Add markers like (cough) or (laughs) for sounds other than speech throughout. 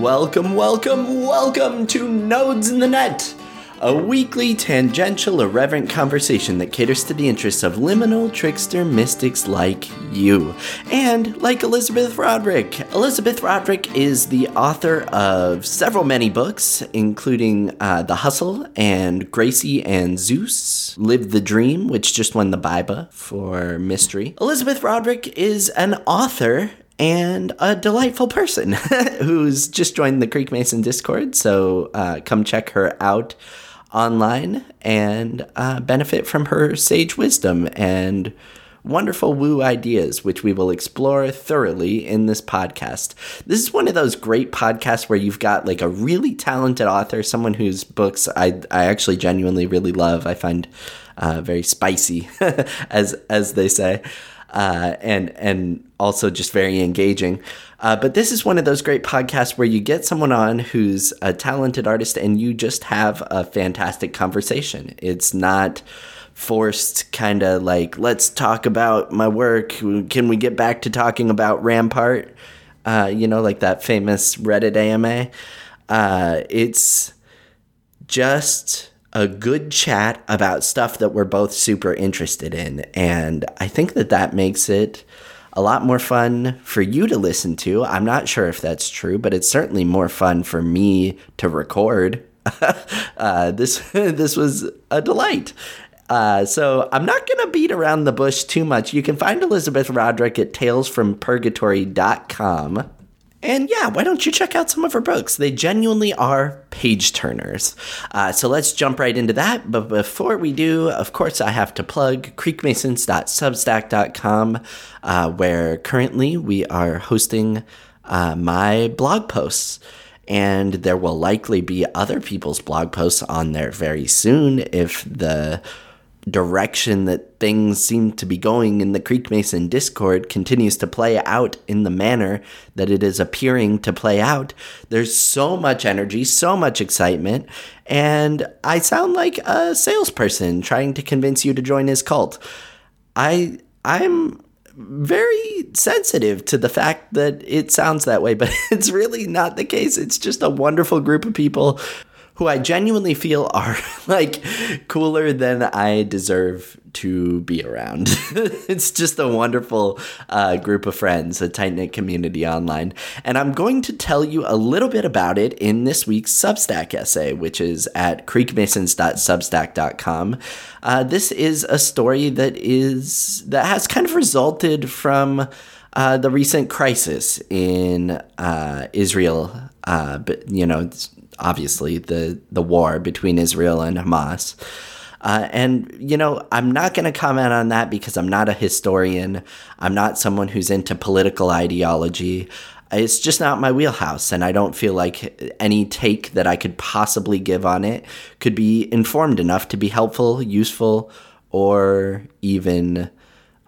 Welcome, welcome, welcome to Nodes in the Net, a weekly tangential, irreverent conversation that caters to the interests of liminal trickster mystics like you. And like Elizabeth Roderick. Elizabeth Roderick is the author of several many books, including uh, The Hustle and Gracie and Zeus, Live the Dream, which just won the BIBA for mystery. Elizabeth Roderick is an author and a delightful person (laughs) who's just joined the Creek Mason Discord. So uh, come check her out online and uh, benefit from her sage wisdom and wonderful woo ideas, which we will explore thoroughly in this podcast. This is one of those great podcasts where you've got like a really talented author, someone whose books I, I actually genuinely really love. I find uh, very spicy, (laughs) as as they say uh, and and also just very engaging. Uh, but this is one of those great podcasts where you get someone on who's a talented artist and you just have a fantastic conversation. It's not forced kind of like let's talk about my work. Can we get back to talking about Rampart? Uh, you know, like that famous Reddit AMA. Uh, it's just a good chat about stuff that we're both super interested in. And I think that that makes it a lot more fun for you to listen to. I'm not sure if that's true, but it's certainly more fun for me to record. (laughs) uh, this (laughs) this was a delight. Uh, so I'm not going to beat around the bush too much. You can find Elizabeth Roderick at talesfrompurgatory.com. And yeah, why don't you check out some of her books? They genuinely are page turners. Uh, so let's jump right into that. But before we do, of course, I have to plug creekmasons.substack.com, uh, where currently we are hosting uh, my blog posts. And there will likely be other people's blog posts on there very soon if the direction that things seem to be going in the Creek Mason Discord continues to play out in the manner that it is appearing to play out. There's so much energy, so much excitement, and I sound like a salesperson trying to convince you to join his cult. I I'm very sensitive to the fact that it sounds that way, but (laughs) it's really not the case. It's just a wonderful group of people who I genuinely feel (laughs) are like cooler than I deserve to be around. (laughs) it's just a wonderful uh, group of friends, a tight knit community online. And I'm going to tell you a little bit about it in this week's Substack essay, which is at creekmasons.substack.com. Uh, this is a story that is that has kind of resulted from uh, the recent crisis in uh, Israel, uh, but you know, obviously the the war between Israel and Hamas. Uh, and you know, I'm not going to comment on that because I'm not a historian. I'm not someone who's into political ideology. It's just not my wheelhouse, and I don't feel like any take that I could possibly give on it could be informed enough to be helpful, useful, or even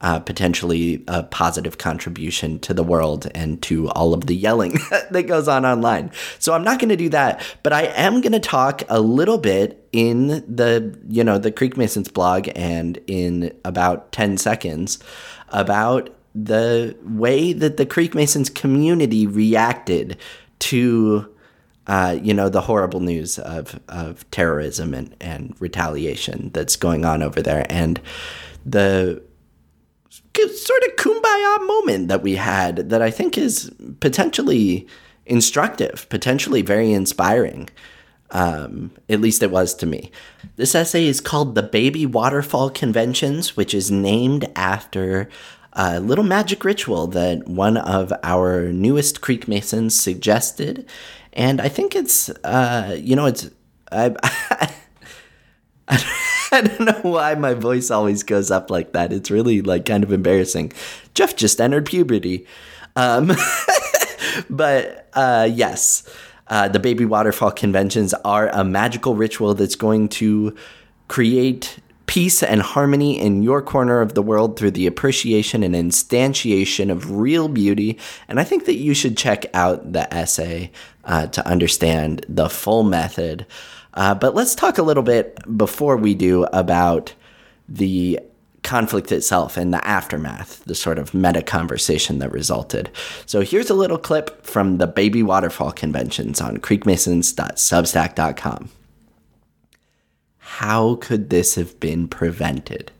uh, potentially a positive contribution to the world and to all of the yelling (laughs) that goes on online. So I'm not going to do that, but I am going to talk a little bit in the you know the Creek Masons blog and in about 10 seconds about the way that the Creek Masons community reacted to uh, you know, the horrible news of, of terrorism and, and retaliation that's going on over there. And the sort of kumbaya moment that we had that I think is potentially instructive, potentially very inspiring. Um, at least it was to me. This essay is called The Baby Waterfall Conventions, which is named after a little magic ritual that one of our newest Creek Masons suggested. And I think it's, uh, you know, it's, I, (laughs) I (laughs) don't know why my voice always goes up like that. It's really like kind of embarrassing. Jeff just entered puberty. Um, (laughs) but uh, yes, uh, the baby waterfall conventions are a magical ritual that's going to create peace and harmony in your corner of the world through the appreciation and instantiation of real beauty. And I think that you should check out the essay uh, to understand the full method. Uh, but let's talk a little bit before we do about the conflict itself and the aftermath, the sort of meta conversation that resulted. So here's a little clip from the Baby Waterfall conventions on creekmasons.substack.com. How could this have been prevented?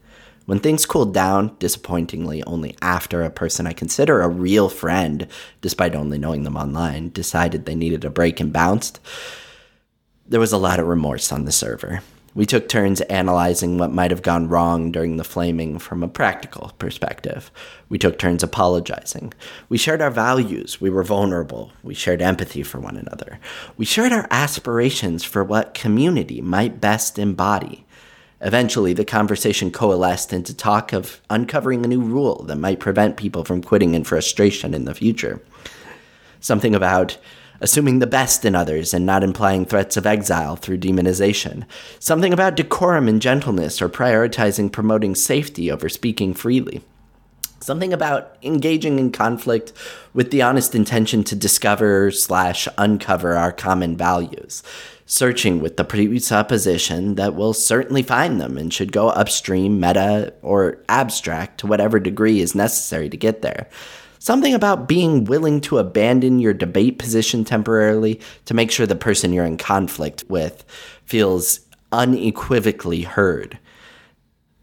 When things cooled down, disappointingly only after a person I consider a real friend, despite only knowing them online, decided they needed a break and bounced, there was a lot of remorse on the server. We took turns analyzing what might have gone wrong during the flaming from a practical perspective. We took turns apologizing. We shared our values. We were vulnerable. We shared empathy for one another. We shared our aspirations for what community might best embody. Eventually, the conversation coalesced into talk of uncovering a new rule that might prevent people from quitting in frustration in the future. Something about assuming the best in others and not implying threats of exile through demonization. Something about decorum and gentleness or prioritizing promoting safety over speaking freely. Something about engaging in conflict with the honest intention to discover slash uncover our common values. Searching with the presupposition that we'll certainly find them and should go upstream, meta, or abstract to whatever degree is necessary to get there. Something about being willing to abandon your debate position temporarily to make sure the person you're in conflict with feels unequivocally heard.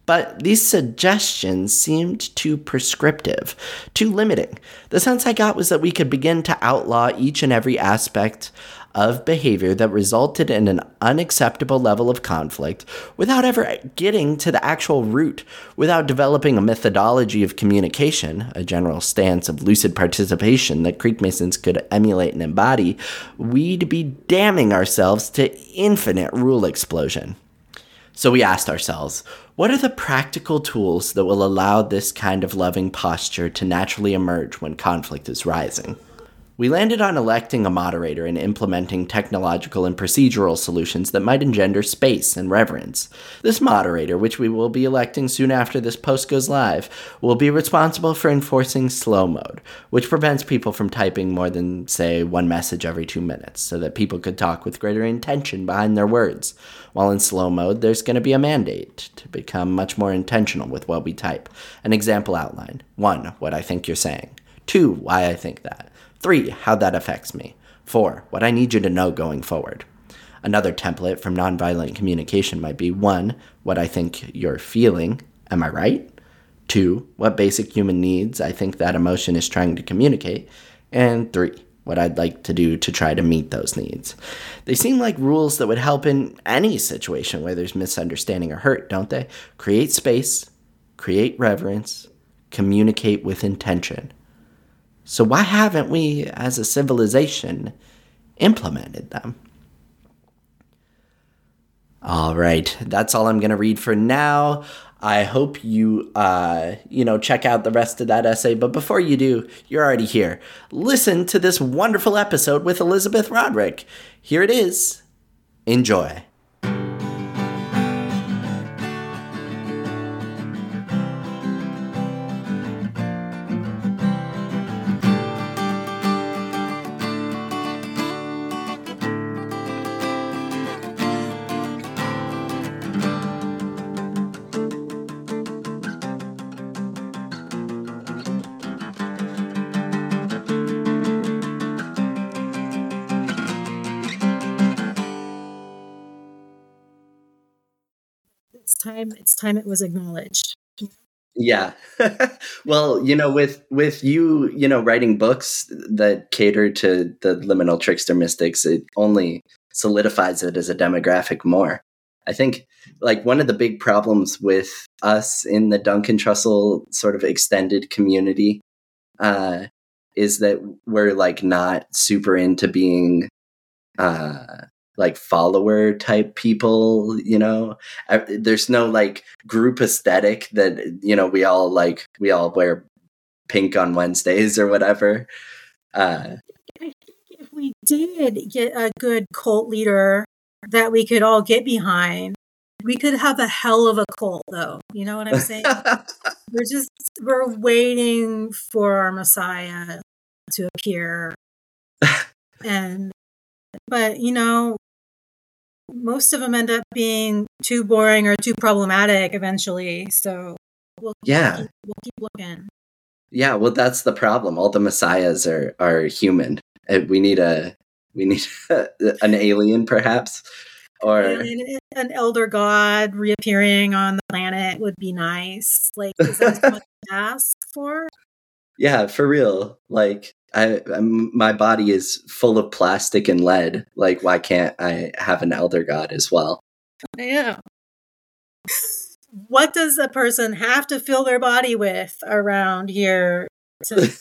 But these suggestions seemed too prescriptive, too limiting. The sense I got was that we could begin to outlaw each and every aspect of behavior that resulted in an unacceptable level of conflict without ever getting to the actual root, without developing a methodology of communication, a general stance of lucid participation that Creek Masons could emulate and embody, we'd be damning ourselves to infinite rule explosion. So we asked ourselves, what are the practical tools that will allow this kind of loving posture to naturally emerge when conflict is rising? We landed on electing a moderator and implementing technological and procedural solutions that might engender space and reverence. This moderator, which we will be electing soon after this post goes live, will be responsible for enforcing slow mode, which prevents people from typing more than, say, one message every two minutes, so that people could talk with greater intention behind their words. While in slow mode, there's going to be a mandate to become much more intentional with what we type. An example outline 1. What I think you're saying. 2. Why I think that. Three, how that affects me. Four, what I need you to know going forward. Another template from nonviolent communication might be one, what I think you're feeling. Am I right? Two, what basic human needs I think that emotion is trying to communicate. And three, what I'd like to do to try to meet those needs. They seem like rules that would help in any situation where there's misunderstanding or hurt, don't they? Create space, create reverence, communicate with intention. So why haven't we, as a civilization, implemented them? All right, that's all I'm going to read for now. I hope you, uh, you know, check out the rest of that essay. But before you do, you're already here. Listen to this wonderful episode with Elizabeth Roderick. Here it is. Enjoy. Time it was acknowledged. Yeah. (laughs) Well you know with with you you know writing books that cater to the liminal trickster mystics it only solidifies it as a demographic more. I think like one of the big problems with us in the duncan trussell sort of extended community uh is that we're like not super into being uh like follower type people you know? There's no like group aesthetic that you know we all like we all wear pink on wednesdays or whatever. Uh if we did get a good cult leader that we could all get behind we could have a hell of a cult though. You know what i'm saying? (laughs) We're just we're waiting for our messiah to appear. (laughs) And but you know most of them end up being too boring or too problematic eventually. So we'll Yeah. keep, we'll keep looking. Yeah, well, that's the problem. All the messiahs are are human. Uh, We need a we need (laughs) an alien, perhaps, or And an elder god reappearing on the planet would be nice. Like, is that to ask for? Yeah, for real. Like, I I'm, my body is full of plastic and lead. Like, why can't I have an elder god as well? Yeah. What does a person have to fill their body with around here to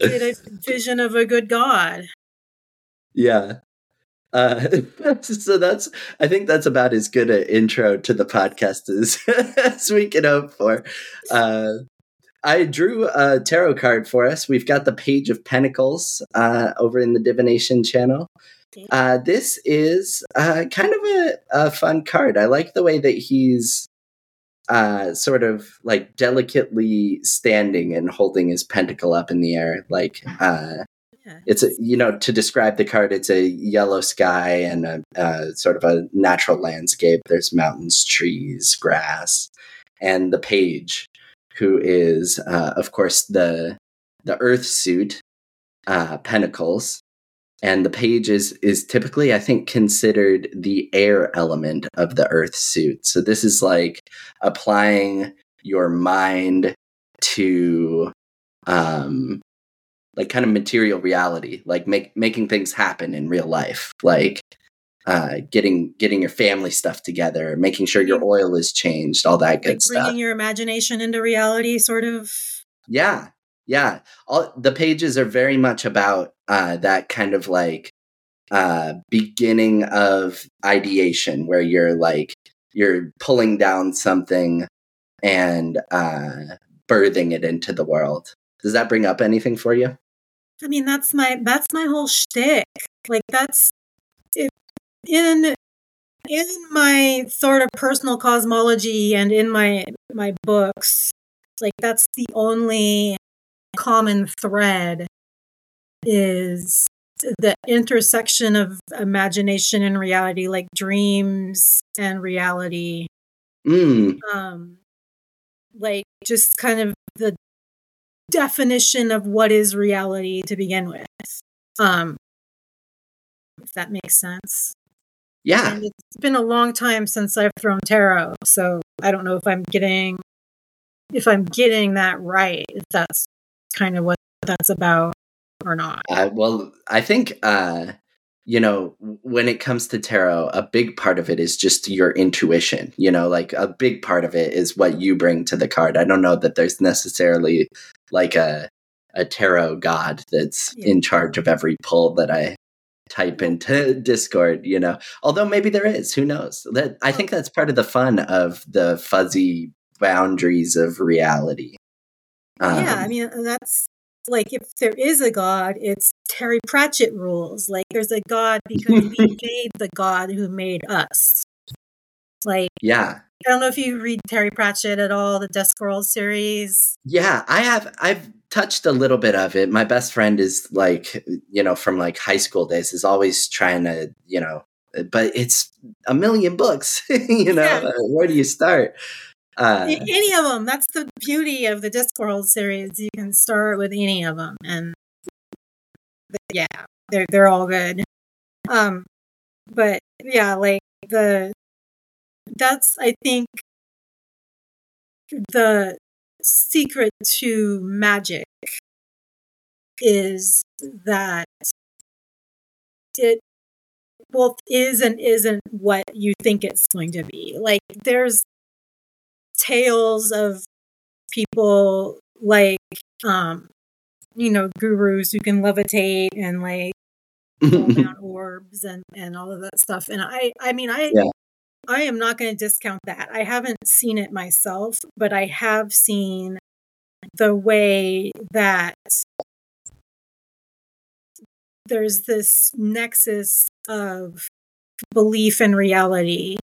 get a vision of a good god? Yeah. Uh, (laughs) so that's I think that's about as good an intro to the podcast as, (laughs) as we can hope for. Uh, I drew a tarot card for us. We've got the Page of Pentacles uh, over in the Divination channel. Uh, this is uh, kind of a, a fun card. I like the way that he's uh, sort of like delicately standing and holding his pentacle up in the air, like uh, Yeah. it's a you know to describe the card it's a yellow sky and a, uh, sort of a natural landscape there's mountains trees grass and the page who is uh, of course the the earth suit uh, pentacles. And the page is is typically i think considered the air element of the earth suit. So this is like applying your mind to um like kind of material reality, like make making things happen in real life, like uh, getting getting your family stuff together, making sure your oil is changed, all that good Like stuff. bringing your imagination into reality, sort of. Yeah, yeah. All the pages are very much about uh, that kind of like uh, beginning of ideation, where you're like you're pulling down something and uh, birthing it into the world. Does that bring up anything for you? I mean, that's my that's my whole shtick. Like that's in in my sort of personal cosmology and in my my books. Like that's the only common thread is the intersection of imagination and reality, like dreams and reality. Mm, Um, like just kind of the definition of what is reality to begin with. Um, if that makes sense. Yeah. And it's been a long time since I've thrown tarot, so I don't know if I'm getting if I'm getting that right. If that's kind of what that's about or not. Uh, well, I think uh, you know when it comes to tarot, a big part of it is just your intuition. You know, like a big part of it is what you bring to the card. I don't know that there's necessarily like a a tarot god that's Yeah. in charge of every pull that I type into Discord. You know, although maybe there is. Who knows? That I think that's part of the fun of the fuzzy boundaries of reality. yeah, I Um, mean that's like if there is a god, it's Terry Pratchett rules. Like there's a god because we (laughs) made the god who made us. Like yeah. I don't know if you read Terry Pratchett at all, the Discworld series. Yeah, I have. I've touched a little bit of it. My best friend is like, you know, from like high school days, is always trying to, you know, but it's a million books. (laughs) you know, Yeah. where do you start? Uh, any of them. That's the beauty of the Discworld series. You can start with any of them, and yeah, they're they're all good. Um, but yeah, like the that's I think the secret to magic is that it both is and isn't what you think it's going to be. Like there's tales of people like um you know gurus who can levitate and like (laughs) down orbs and and all of that stuff and i i mean i Yeah. I am not going to discount that i haven't seen it myself but i have seen the way that there's this nexus of belief and reality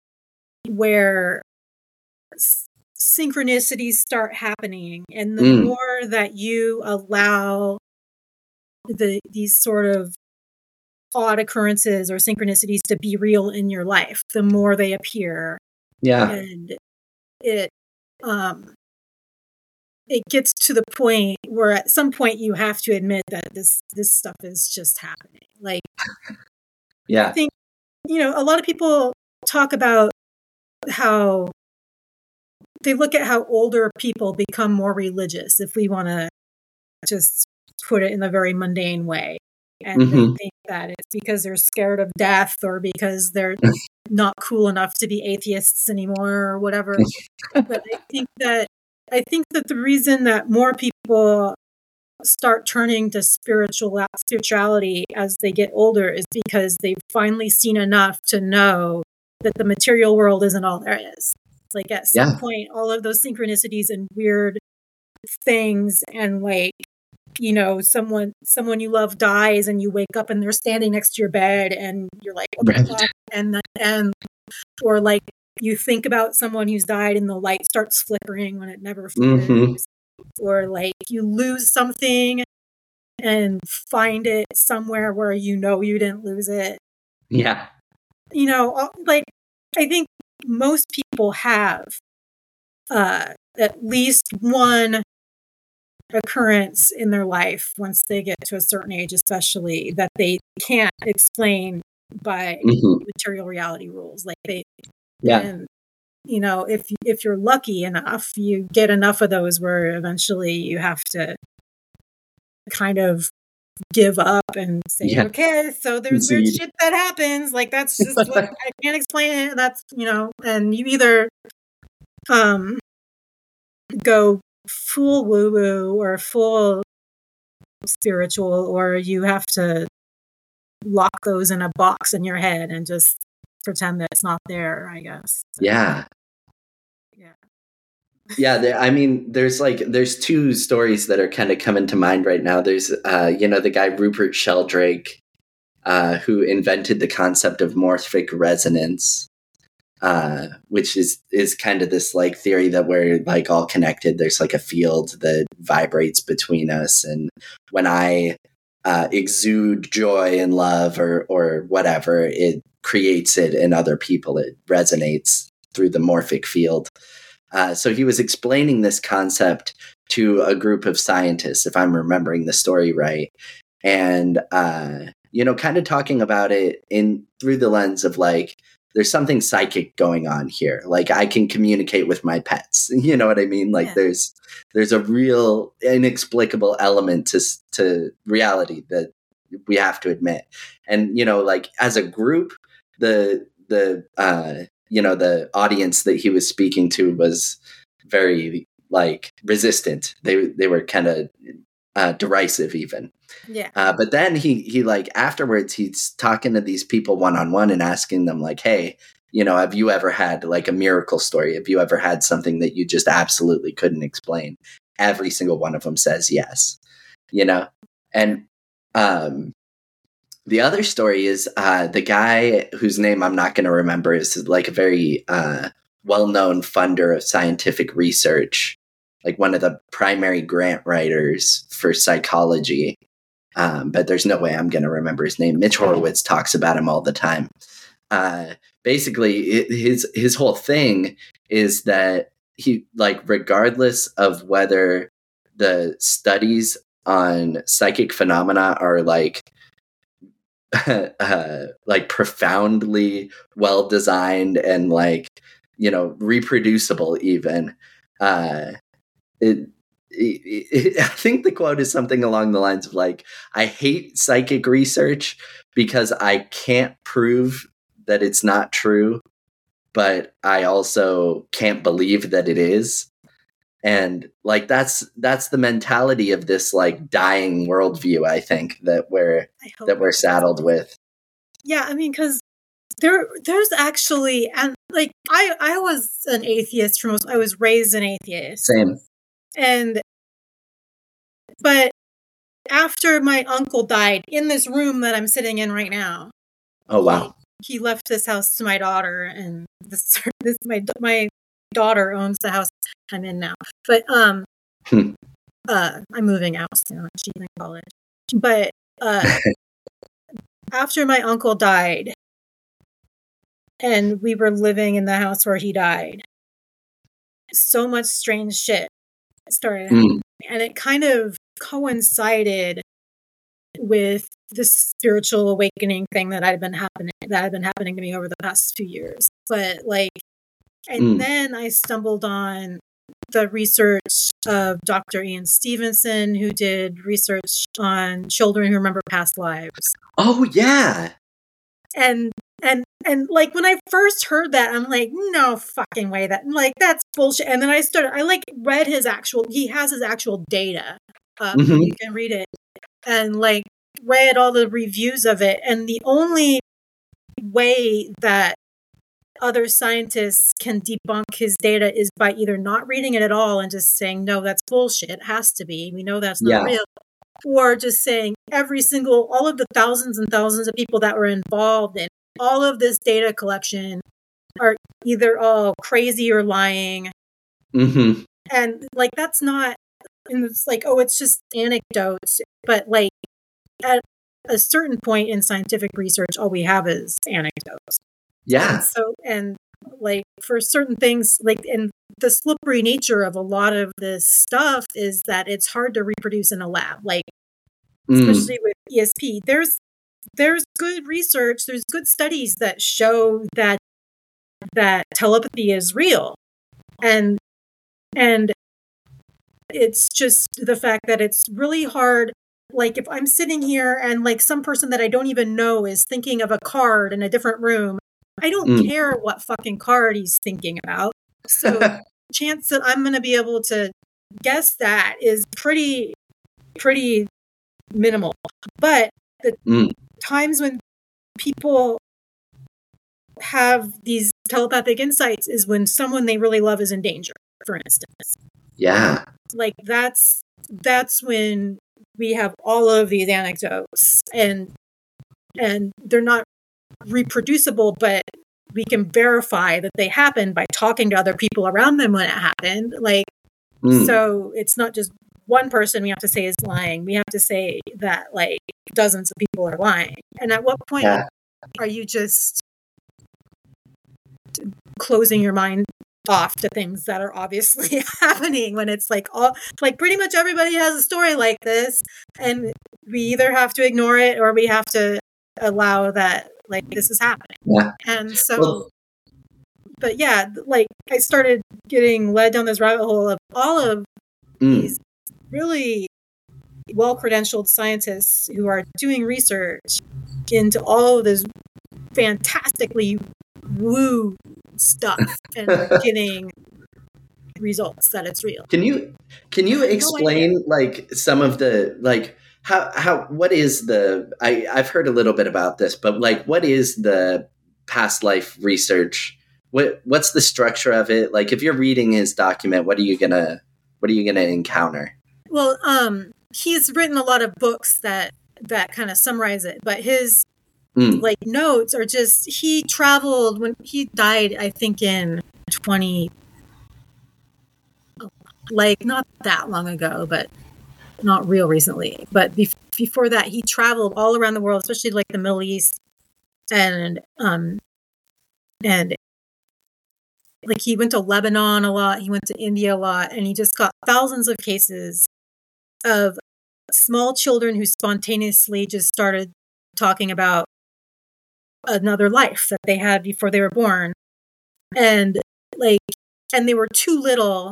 where synchronicities start happening and the Mm. more that you allow the these sort of odd occurrences or synchronicities to be real in your life the more they appear yeah, and it um, it gets to the point where at some point you have to admit that this this stuff is just happening. Like, (laughs) yeah, I think you know a lot of people talk about how they look at how older people become more religious. If we want to just put it in a very mundane way, and mm-hmm. they think that it's because they're scared of death or because they're (laughs) not cool enough to be atheists anymore or whatever. (laughs) but I think that I think that the reason that more people start turning to spiritual spirituality as they get older is because they've finally seen enough to know that the material world isn't all there is. It's like at some yeah. point, all of those synchronicities and weird things and like you know someone someone you love dies and you wake up and they're standing next to your bed and you're like oh right. and and or like you think about someone who's died and the light starts flickering when it never flickers. Mm-hmm. or like you lose something and find it somewhere where you know you didn't lose it. Yeah. You know like i think most people have uh at least one occurrence in their life once they get to a certain age especially that they can't explain by mm-hmm. material reality rules like they yeah. And, you know, if if you're lucky enough, you get enough of those where eventually you have to kind of give up and say, yeah. okay, so there's Indeed. weird shit that happens. Like that's just what (laughs) I can't explain it. That's you know, and you either um go full woo woo or full spiritual, or you have to lock those in a box in your head and just pretend that it's not there, I guess. So, yeah. Yeah. yeah, there, I mean, there's like there's two stories that are kind of coming to mind right now. There's, uh, you know, the guy Rupert Sheldrake, uh, who invented the concept of morphic resonance, uh, which is is kind of this like theory that we're like all connected. There's like a field that vibrates between us, and when I uh, exude joy and love or or whatever, it creates it in other people. It resonates through the morphic field. Uh, so he was explaining this concept to a group of scientists, if I'm remembering the story right, and uh, you know, kind of talking about it in through the lens of like there's something psychic going on here. Like I can communicate with my pets. (laughs) You know what I mean? Like yeah. there's there's a real inexplicable element to to reality that we have to admit. And you know, like as a group, the the uh you know the audience that he was speaking to was very like resistant. They they were kind of uh, derisive even. Yeah. Uh, but then he he like afterwards he's talking to these people one on one and asking them like, hey, you know, have you ever had like a miracle story? Have you ever had something that you just absolutely couldn't explain? Every single one of them says yes. You know, and um, the other story is uh, the guy whose name I'm not going to remember is like a very uh, well known funder of scientific research like one of the primary grant writers for psychology. Um, but there's no way I'm going to remember his name. Mitch Horowitz talks about him all the time. Uh, basically, it, his his whole thing is that he like regardless of whether the studies on psychic phenomena are like (laughs) uh, like profoundly well designed and like you know reproducible even uh it, it, it, (laughs) I think the quote is something along the lines of like, I hate psychic research because I can't prove that it's not true, but I also can't believe that it is. And like that's that's the mentality of this like dying worldview. I think that we're that we're saddled with. Yeah, I mean, because there there's actually and like I I was an atheist for most. I was raised an atheist. Same. And, but after my uncle died in this room that I'm sitting in right now. Oh, wow. He, he left this house to my daughter and this, (laughs) this, my, my daughter owns the house I'm in now. But, um, hmm. uh, I'm moving out soon. She's in college. But, uh, (laughs) after my uncle died, and we were living in the house where he died so much strange shit started. Mm. And it kind of coincided with the spiritual awakening thing that had been happening that had been happening to me over the past few years. But like and mm. then I stumbled on the research of Dr. Ian Stevenson, who did research on children who remember past lives. Oh yeah. And and and like when I first heard that, I'm like, no fucking way that like that's bullshit. And then I started I like read his actual he has his actual data. Um, mm-hmm. you can read it. And like read all the reviews of it. And the only way that other scientists can debunk his data is by either not reading it at all and just saying, no, that's bullshit. It has to be. We know that's not yeah. real. Or just saying every single, all of the thousands and thousands of people that were involved in all of this data collection are either all crazy or lying. Mm-hmm. And like, that's not, and it's like, oh, it's just anecdotes. But like, at a certain point in scientific research, all we have is anecdotes. Yeah. And so, and like for certain things, like, and the slippery nature of a lot of this stuff is that it's hard to reproduce in a lab. Like, mm. especially with ESP, there's there's good research, there's good studies that show that that telepathy is real, and and it's just the fact that it's really hard like if i'm sitting here and like some person that i don't even know is thinking of a card in a different room I don't mm. care what fucking card he's thinking about. So (laughs) chance that I'm going to be able to guess that is pretty pretty minimal. But the mm. Times when people have these telepathic insights is when someone they really love is in danger, for instance. Yeah. Like that's that's when we have all of these anecdotes and and they're not reproducible, but we can verify that they happened by talking to other people around them when it happened. Like, mm. so it's not just one person we have to say is lying. We have to say that like dozens of people are lying. And at what point yeah. are you just closing your mind off to things that are obviously (laughs) happening when it's like all like pretty much everybody has a story like this and we either have to ignore it or we have to allow that like this is happening. Yeah. And so well, but yeah, like I started getting led down this rabbit hole of all of mm. these really well credentialed scientists who are doing research into all of this fantastically woo stuff (laughs) and getting results that it's real. Can you can you explain no like some of the like how how what is the I I've heard a little bit about this, but like what is the past life research? What what's the structure of it? Like if you're reading his document, what are you gonna what are you gonna encounter? Well, um, he's written a lot of books that that kind of summarize it, but his mm. like notes are just he traveled when he died. I think in twenty, like not that long ago, but not real recently, but be- before that, he traveled all around the world, especially like the Middle East, and um, and like he went to Lebanon a lot, he went to India a lot, and he just got thousands of cases of small children who spontaneously just started talking about another life that they had before they were born, and like, and they were too little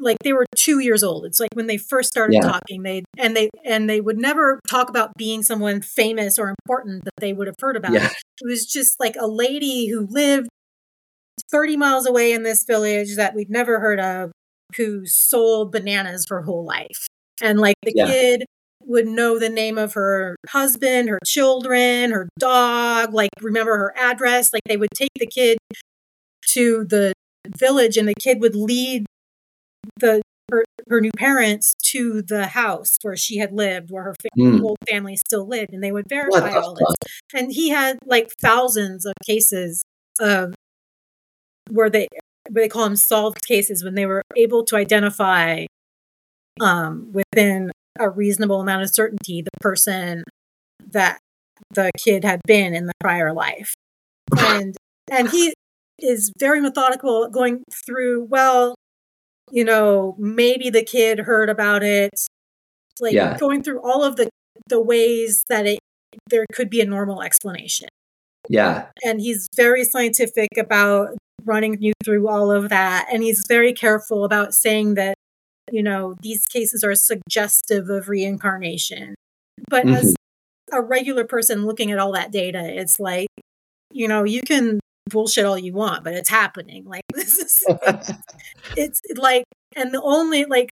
like they were two years old. It's like when they first started yeah. talking, they and they and they would never talk about being someone famous or important that they would have heard about. Yeah. It was just like a lady who lived 30 miles away in this village that we'd never heard of who sold bananas for her whole life. And like the yeah. kid would know the name of her husband, her children, her dog, like remember her address. Like they would take the kid to the village and the kid would lead the her, her, new parents to the house where she had lived, where her mm. whole family still lived, and they would verify all this. And he had like thousands of cases of where they they call them solved cases when they were able to identify um, within a reasonable amount of certainty the person that the kid had been in the prior life. And and he is very methodical going through, well, you know, maybe the kid heard about it. Like Yeah. going through all of the the ways that it there could be a normal explanation. Yeah. And he's very scientific about running you through all of that. And he's very careful about saying that, you know, these cases are suggestive of reincarnation. But as mm-hmm. a regular person looking at all that data, it's like, you know, you can bullshit all you want, but it's happening. Like (laughs) this is (laughs) it's like and the only like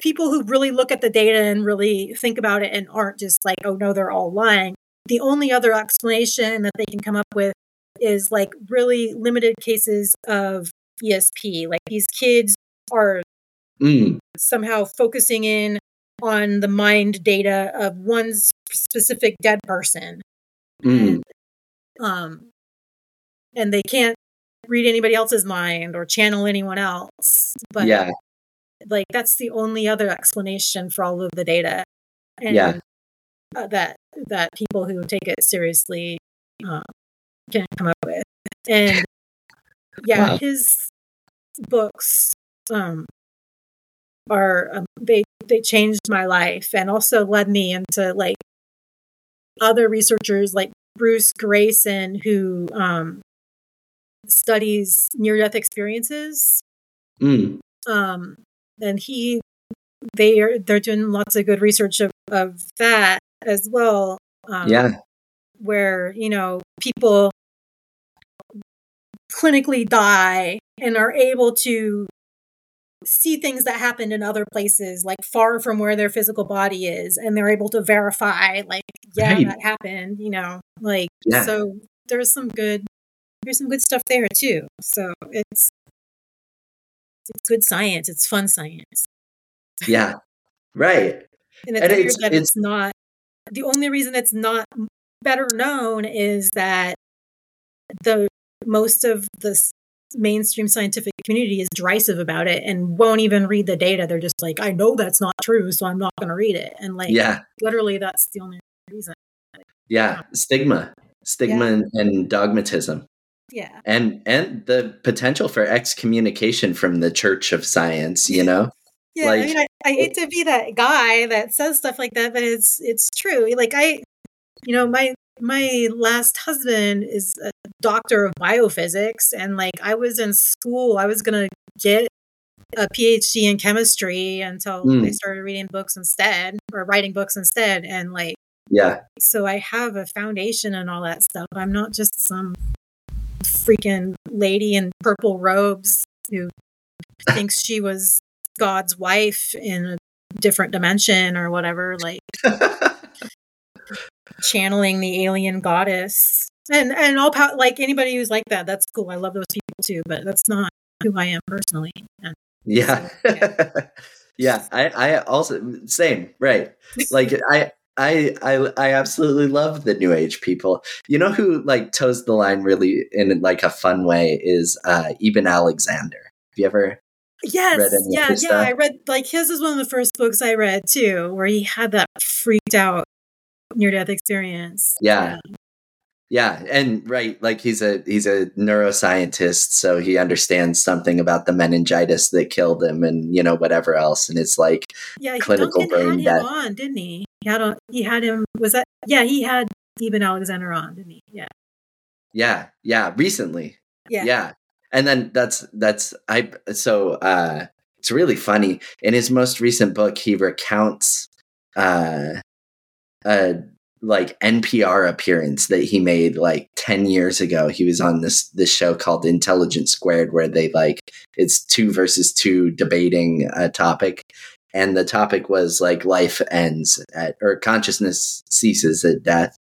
people who really look at the data and really think about it and aren't just like oh no they're all lying the only other explanation that they can come up with is like really limited cases of esp like these kids are Mm. somehow focusing in on the mind data of one specific dead person Mm. um and they can't read anybody else's mind or channel anyone else but yeah. like that's the only other explanation for all of the data and Yeah. uh, that that people who take it seriously uh, can come up with and yeah Wow. his books um are um, they they changed my life and also led me into like other researchers like Bruce Greyson who um studies near death experiences Mm. um and he they are they're doing lots of good research of, of that as well um, Yeah. Where you know people clinically die and are able to see things that happened in other places like far from where their physical body is and they're able to verify like yeah Right. that happened you know like Yeah. so there's some good there's some good stuff there too so it's it's good science it's fun science Yeah. Right. and it's And weird it's- that it's- it's not the only reason it's not better known is that the most of the mainstream scientific community is derisive about it and won't even read the data. They're just like, I know that's not true, so I'm not going to read it. And like, Yeah. literally, that's the only reason. Yeah. Stigma. Stigma Yeah. and, and dogmatism. Yeah. And and the potential for excommunication from the Church of Science, you know? (laughs) Yeah, Like- I mean, I, I hate to be that guy that says stuff like that, but it's it's true. Like I, you know, my my last husband is a doctor of biophysics, and like I was in school, I was gonna get a PhD in chemistry until Mm. I started reading books instead, or writing books instead, and like Yeah. so I have a foundation and all that stuff. I'm not just some freaking lady in purple robes who thinks she was God's wife in a different dimension or whatever, like (laughs) channeling the alien goddess. And and all pow- like anybody who's like that, that's cool. I love those people too, but that's not who I am personally. And Yeah. So, (laughs) yeah. I, I also same, right. Like I I I I absolutely love the new age people. You know who like toes the line really in like a fun way is uh Eben Alexander. Have you ever Yes, read any of yeah, yeah. I read like his is one of the first books I read too, where he had that freaked out near death experience. Yeah. Yeah, and right, like he's a he's a neuroscientist, so he understands something about the meningitis that killed him, and you know whatever else, and it's like yeah. clinical Duncan brain had him death. on, didn't he? He had he had him. Was that? Yeah, he had Eben Alexander on, didn't he? Yeah, yeah, yeah, recently, yeah, yeah, and then that's that's I so uh, it's really funny. In his most recent book, he recounts uh, a like NPR appearance that he made like 10 years ago. He was on this this show called Intelligence Squared where they like it's two versus two debating a topic and the topic was like life ends at or consciousness ceases at death.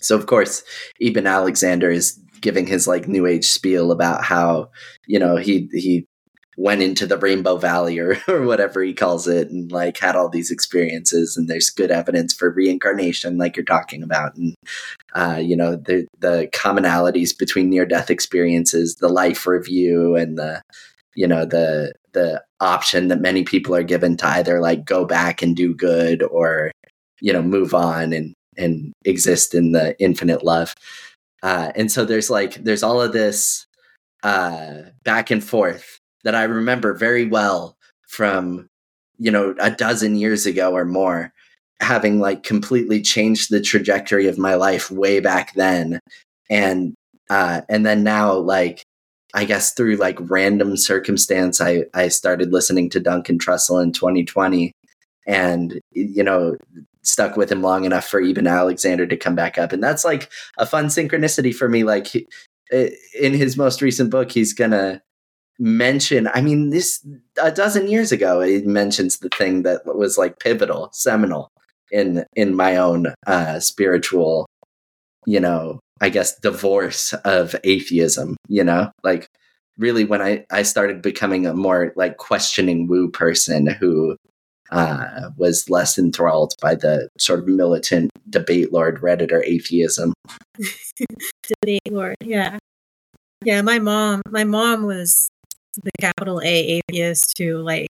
So of course, Eben Alexander is giving his like new age spiel about how, you know, he he went into the Rainbow Valley or, (laughs) or whatever he calls it and like had all these experiences and there's good evidence for reincarnation like you're talking about and uh, you know the the commonalities between near death experiences the life review and the you know the the option that many people are given to either like go back and do good or you know move on and and exist in the infinite love. Uh, and so there's like there's all of this uh, back and forth that I remember very well from, you know, a dozen years ago or more, having like completely changed the trajectory of my life way back then. And, uh, and then now, like, I guess through like random circumstance, I, I started listening to Duncan Trussell in 2020 and, you know, stuck with him long enough for Eben Alexander to come back up. And that's like a fun synchronicity for me. Like in his most recent book, he's to mention, I mean, this a dozen years ago, he mentions the thing that was like pivotal, seminal in, in my own uh, spiritual, you know, I guess divorce of atheism, you know, like really when I, I started becoming a more like questioning woo person who uh, was less enthralled by the sort of militant debate lord redditor atheism. (laughs) Debate lord yeah. Yeah my mom my mom was the capital a atheist who like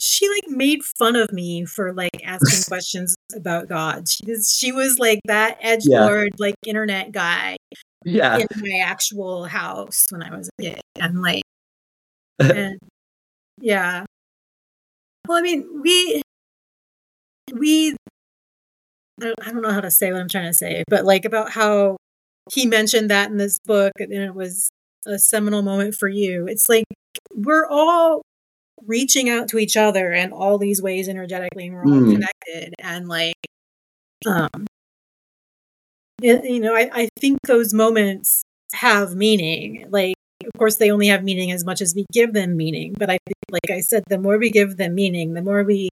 she like made fun of me for like asking (laughs) questions about god she was she was like that edge lord yeah. like internet guy yeah in my actual house when i was a kid and like (laughs) and yeah well, I mean, we we I don't know how to say what I'm trying to say, but like about how he mentioned that in this book and it was a seminal moment for you. It's like we're all reaching out to each other in all these ways energetically and we're all mm. connected and like um it, you know I, I think those moments have meaning like of course they only have meaning as much as we give them meaning but i think like i said the more we give them meaning the more we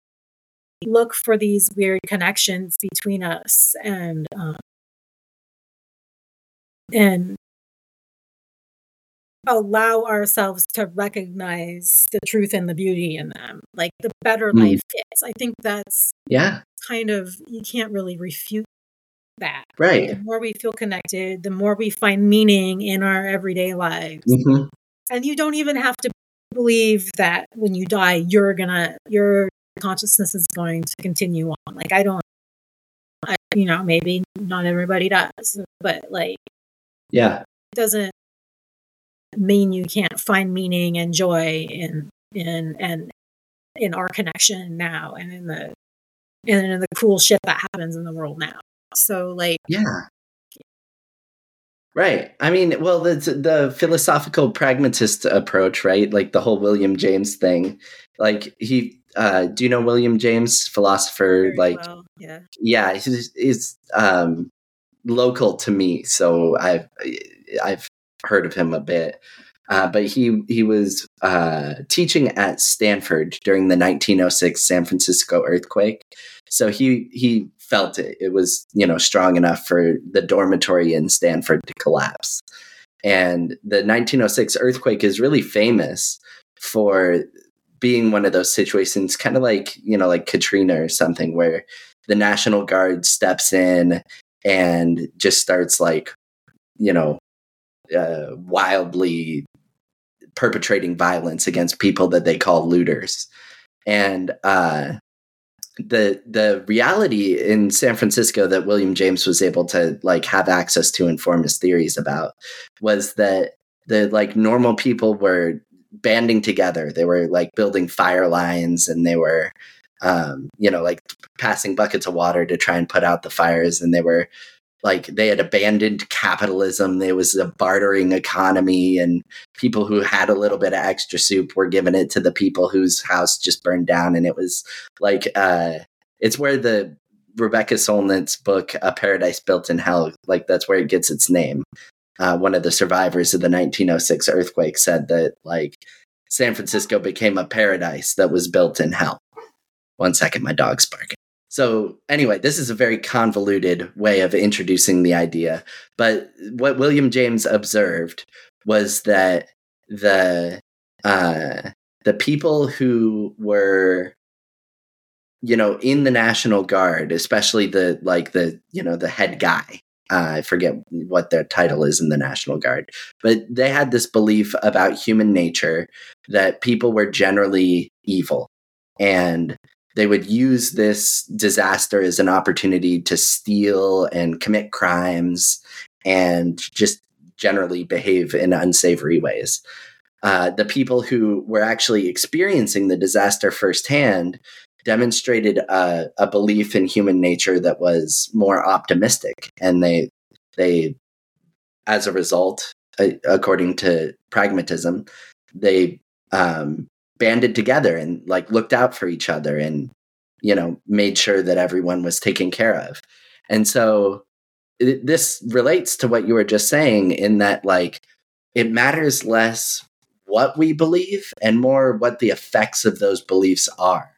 look for these weird connections between us and um, and allow ourselves to recognize the truth and the beauty in them like the better mm. life is i think that's yeah kind of you can't really refute that. Right. The more we feel connected, the more we find meaning in our everyday lives. Mm-hmm. And you don't even have to believe that when you die, you're gonna, your consciousness is going to continue on. Like, I don't, I, you know, maybe not everybody does, but like, yeah, it doesn't mean you can't find meaning and joy in, in, and in our connection now and in the, and in the cool shit that happens in the world now. So like yeah. Right. I mean, well, the the philosophical pragmatist approach, right? Like the whole William James thing. Like he, uh, do you know William James, philosopher? Very like, well. yeah, yeah, he's, he's um, local to me, so I've I've heard of him a bit. Uh, but he he was uh, teaching at Stanford during the 1906 San Francisco earthquake. So he he felt it. It was, you know, strong enough for the dormitory in Stanford to collapse. And the 1906 earthquake is really famous for being one of those situations, kind of like, you know, like Katrina or something, where the National Guard steps in and just starts like, you know, uh, wildly perpetrating violence against people that they call looters. And uh, the the reality in San Francisco that William James was able to like have access to and form his theories about was that the like normal people were banding together. They were like building fire lines and they were um, you know, like passing buckets of water to try and put out the fires and they were like they had abandoned capitalism. There was a bartering economy and people who had a little bit of extra soup were giving it to the people whose house just burned down. And it was like uh it's where the rebecca solnit's book a paradise built in hell like that's where it gets its name. Uh, one of the survivors of the 1906 earthquake said that like san francisco became a paradise that was built in hell. One second my dog's barking so, anyway, this is a very convoluted way of introducing the idea. But what William James observed was that the uh, the people who were you know in the national guard especially the like the you know the head guy uh, i forget what their title is in the national guard but they had this belief about human nature that people were generally evil and they would use this disaster as an opportunity to steal and commit crimes and just generally behave in unsavory ways. Uh, the people who were actually experiencing the disaster firsthand demonstrated a, a belief in human nature that was more optimistic, and they they as a result, according to pragmatism, they um, banded together and like looked out for each other and you know made sure that everyone was taken care of. And so it, this relates to what you were just saying in that like it matters less what we believe and more what the effects of those beliefs are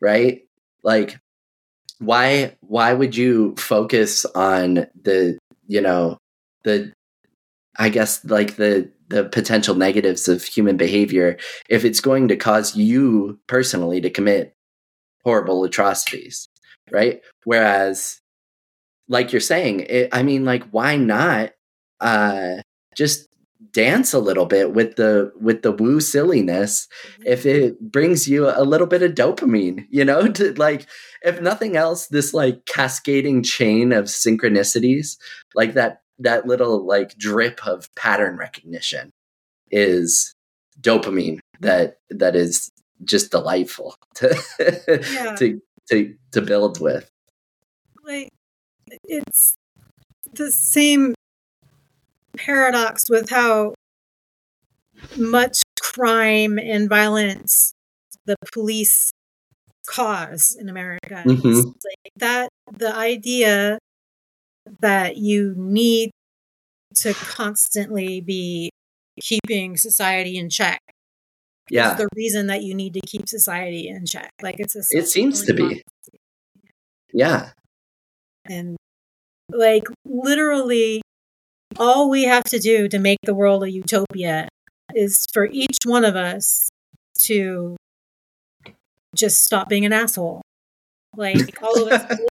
right like why why would you focus on the you know the i guess like the the potential negatives of human behavior if it's going to cause you personally to commit horrible atrocities right whereas like you're saying it, i mean like why not uh just dance a little bit with the with the woo silliness if mm-hmm. it brings you a little bit of dopamine you know (laughs) to like if nothing else this like cascading chain of synchronicities like that that little like drip of pattern recognition is dopamine that that is just delightful (laughs) to yeah. to to to build with like it's the same paradox with how much crime and violence the police cause in America. Mm-hmm. Like that the idea that you need to constantly be keeping society in check. Yeah. the reason that you need to keep society in check. Like it's a It seems to be. Yeah. And like literally all we have to do to make the world a utopia is for each one of us to just stop being an asshole. Like all of us. (laughs)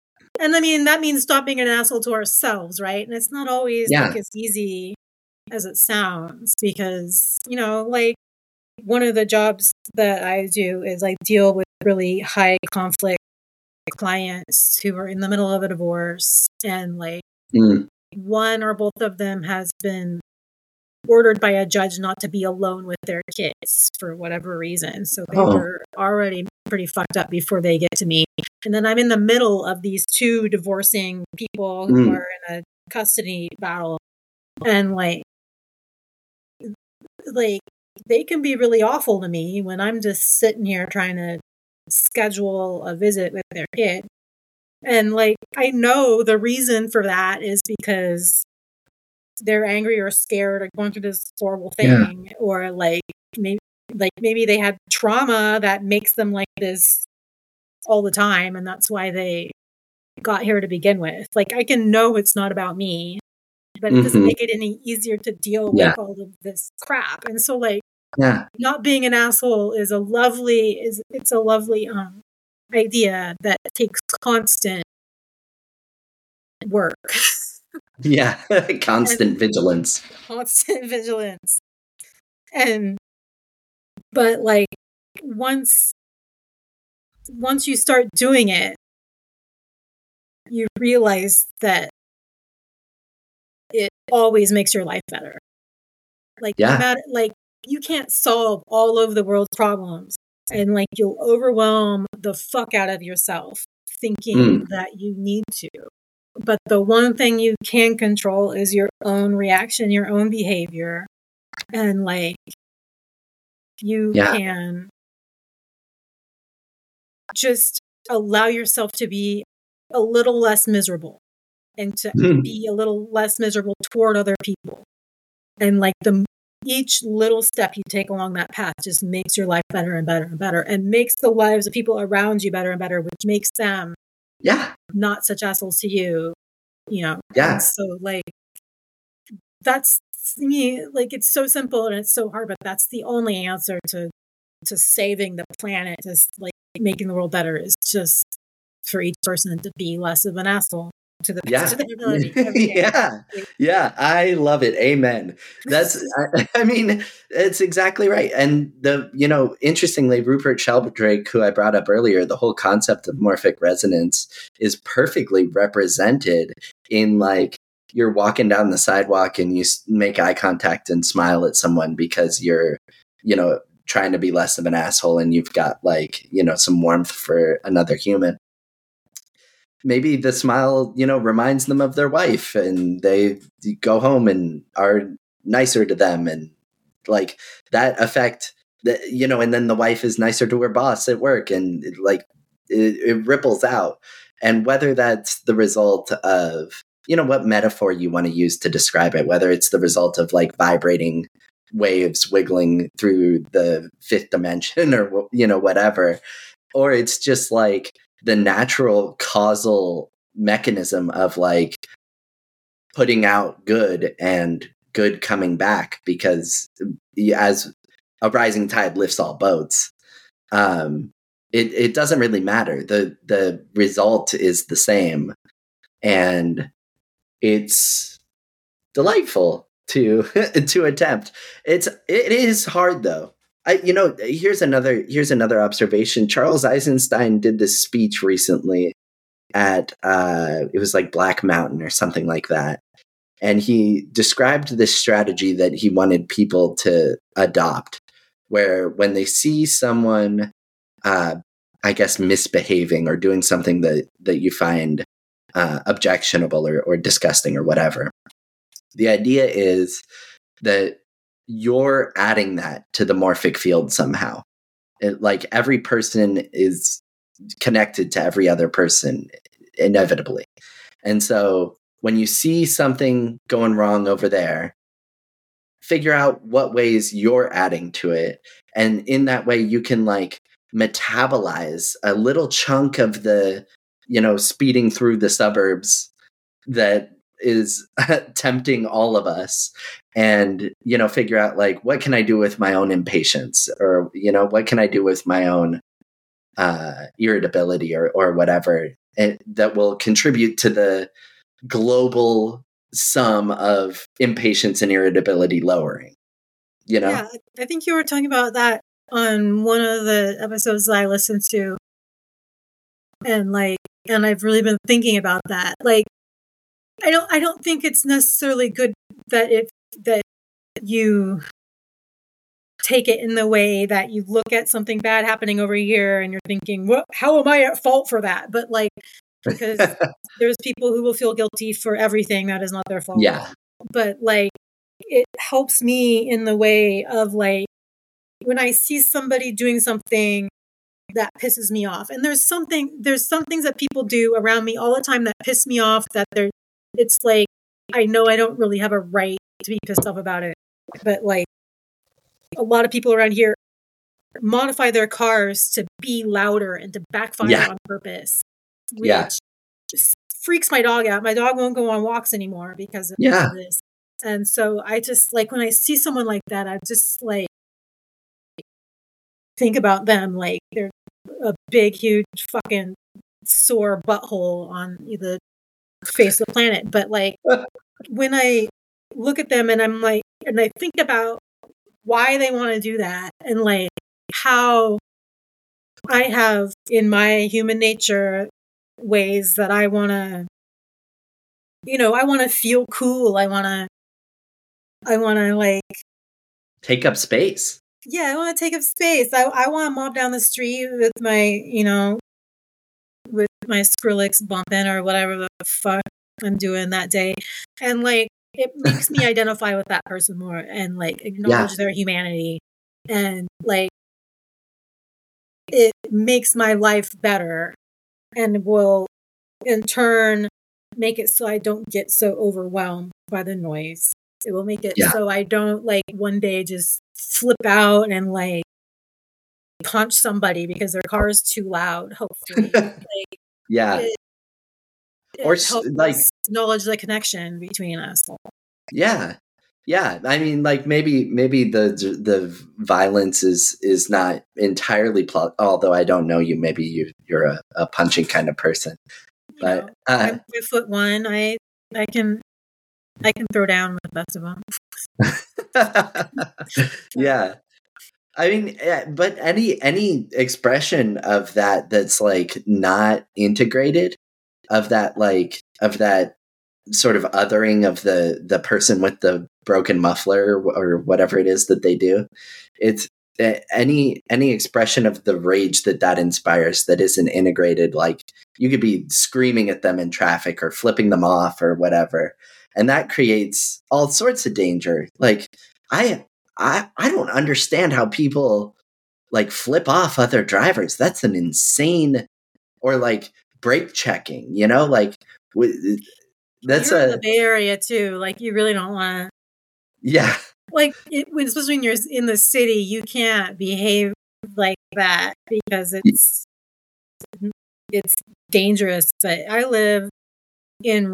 and I mean, that means stop being an asshole to ourselves, right? And it's not always yeah. like as easy as it sounds because, you know, like one of the jobs that I do is like deal with really high conflict clients who are in the middle of a divorce and like mm one or both of them has been ordered by a judge not to be alone with their kids for whatever reason. So they oh. were already pretty fucked up before they get to me. And then I'm in the middle of these two divorcing people who mm. are in a custody battle. And like, like they can be really awful to me when I'm just sitting here trying to schedule a visit with their kid. And like, I know the reason for that is because they're angry or scared or going through this horrible thing, yeah. or like maybe like maybe they had trauma that makes them like this all the time, and that's why they got here to begin with. Like, I can know it's not about me, but it mm-hmm. doesn't make it any easier to deal yeah. with all of this crap. And so, like, yeah, not being an asshole is a lovely is it's a lovely um idea that takes constant work. yeah, (laughs) (laughs) constant and vigilance. Constant (laughs) vigilance. And but like once once you start doing it, you realize that it always makes your life better. Like yeah. matter, like you can't solve all of the world's problems and like you'll overwhelm the fuck out of yourself thinking mm. that you need to. But the one thing you can control is your own reaction, your own behavior. And like you yeah. can just allow yourself to be a little less miserable and to mm. be a little less miserable toward other people. And like the each little step you take along that path just makes your life better and better and better and makes the lives of people around you better and better, which makes them yeah not such assholes to you, you know. Yeah. And so like that's me like it's so simple and it's so hard, but that's the only answer to to saving the planet, just like making the world better is just for each person to be less of an asshole to the yeah. (laughs) to (laughs) ability. yeah, yeah, I love it. Amen. That's, (laughs) I, I, mean, it's exactly right. And the, you know, interestingly, Rupert Sheldrake, who I brought up earlier, the whole concept of morphic resonance is perfectly represented in like you're walking down the sidewalk and you make eye contact and smile at someone because you're, you know, trying to be less of an asshole and you've got like, you know, some warmth for another human. Maybe the smile, you know, reminds them of their wife and they go home and are nicer to them and like that effect that you know and then the wife is nicer to her boss at work and it, like it, it ripples out and whether that's the result of you know what metaphor you want to use to describe it whether it's the result of like vibrating waves wiggling through the fifth dimension (laughs) or you know whatever or it's just like the natural causal mechanism of like putting out good and good coming back because as a rising tide lifts all boats um it, it doesn't really matter. The the result is the same. And it's delightful to (laughs) to attempt. It's it is hard though. I you know here's another here's another observation. Charles Eisenstein did this speech recently at uh it was like Black Mountain or something like that. And he described this strategy that he wanted people to adopt where when they see someone uh I guess misbehaving or doing something that that you find uh, objectionable or, or disgusting or whatever. The idea is that you're adding that to the morphic field somehow. It, like every person is connected to every other person inevitably. And so when you see something going wrong over there, figure out what ways you're adding to it. And in that way, you can like metabolize a little chunk of the you know, speeding through the suburbs that is (laughs) tempting all of us and you know figure out like what can i do with my own impatience or you know what can i do with my own uh irritability or or whatever and that will contribute to the global sum of impatience and irritability lowering you know? Yeah i think you were talking about that on one of the episodes that i listened to. And like and I've really been thinking about that. Like, I don't, I don't think it's necessarily good that if that you take it in the way that you look at something bad happening over here and you're thinking, "What? How am I at fault for that?" But like, because (laughs) there's people who will feel guilty for everything that is not their fault. Yeah. But like, it helps me in the way of like when I see somebody doing something that pisses me off. And there's something there's some things that people do around me all the time that piss me off that they're it's like I know I don't really have a right to be pissed off about it. But like a lot of people around here modify their cars to be louder and to backfire yeah. on purpose. Which yeah. just freaks my dog out. My dog won't go on walks anymore because of yeah. this. And so I just like when I see someone like that, I just like think about them like they're a big, huge fucking sore butthole on the face of the planet. But like (laughs) when I look at them and I'm like, and I think about why they want to do that and like how I have in my human nature ways that I want to, you know, I want to feel cool. I want to, I want to like take up space yeah, I want to take up space. I, I want to mob down the street with my, you know, with my Skrillex bumping or whatever the fuck I'm doing that day. And like, it makes me identify with that person more and like acknowledge yeah. their humanity. And like, it makes my life better and will in turn make it so I don't get so overwhelmed by the noise. It will make it yeah. so I don't like one day just flip out and like punch somebody because their car is too loud. Hopefully, (laughs) like, yeah. It, it or like knowledge the connection between us. Yeah, yeah. I mean, like maybe maybe the the violence is is not entirely plot. Although I don't know you, maybe you you're a, a punching kind of person. But know, uh, I'm five foot one. I I can I can throw down with the best of them. (laughs) yeah. I mean, but any any expression of that that's like not integrated, of that like of that sort of othering of the the person with the broken muffler or whatever it is that they do it's any any expression of the rage that that inspires that isn't integrated like you could be screaming at them in traffic or flipping them off or whatever and that creates all sorts of danger like i i i don't understand how people like flip off other drivers that's an insane or like brake checking you know like that's You're a the Bay Area too. Like you really don't want to. yeah Like it, especially when you're in the city, you can't behave like that because it's it's dangerous. But I live in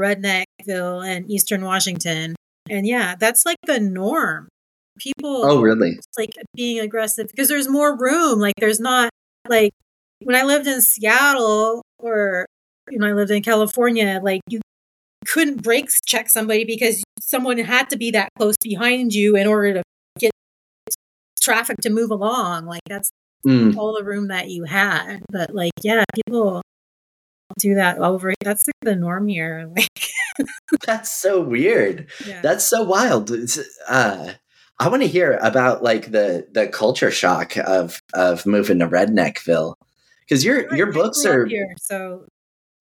And Eastern Washington, and yeah, that's like the norm. People oh really like being aggressive because there's more room. Like there's not like when I lived in Seattle or when I lived in California, like you couldn't brakes check somebody because someone had to be that close behind you in order to get traffic to move along. Like that's Mm. all the room that you had. But like, yeah, people do that over. That's like the norm here. (laughs) Like, that's so weird yeah. That's so wild. Uh, I want to hear about like the the culture shock of of moving to Redneckville because your your books are here, so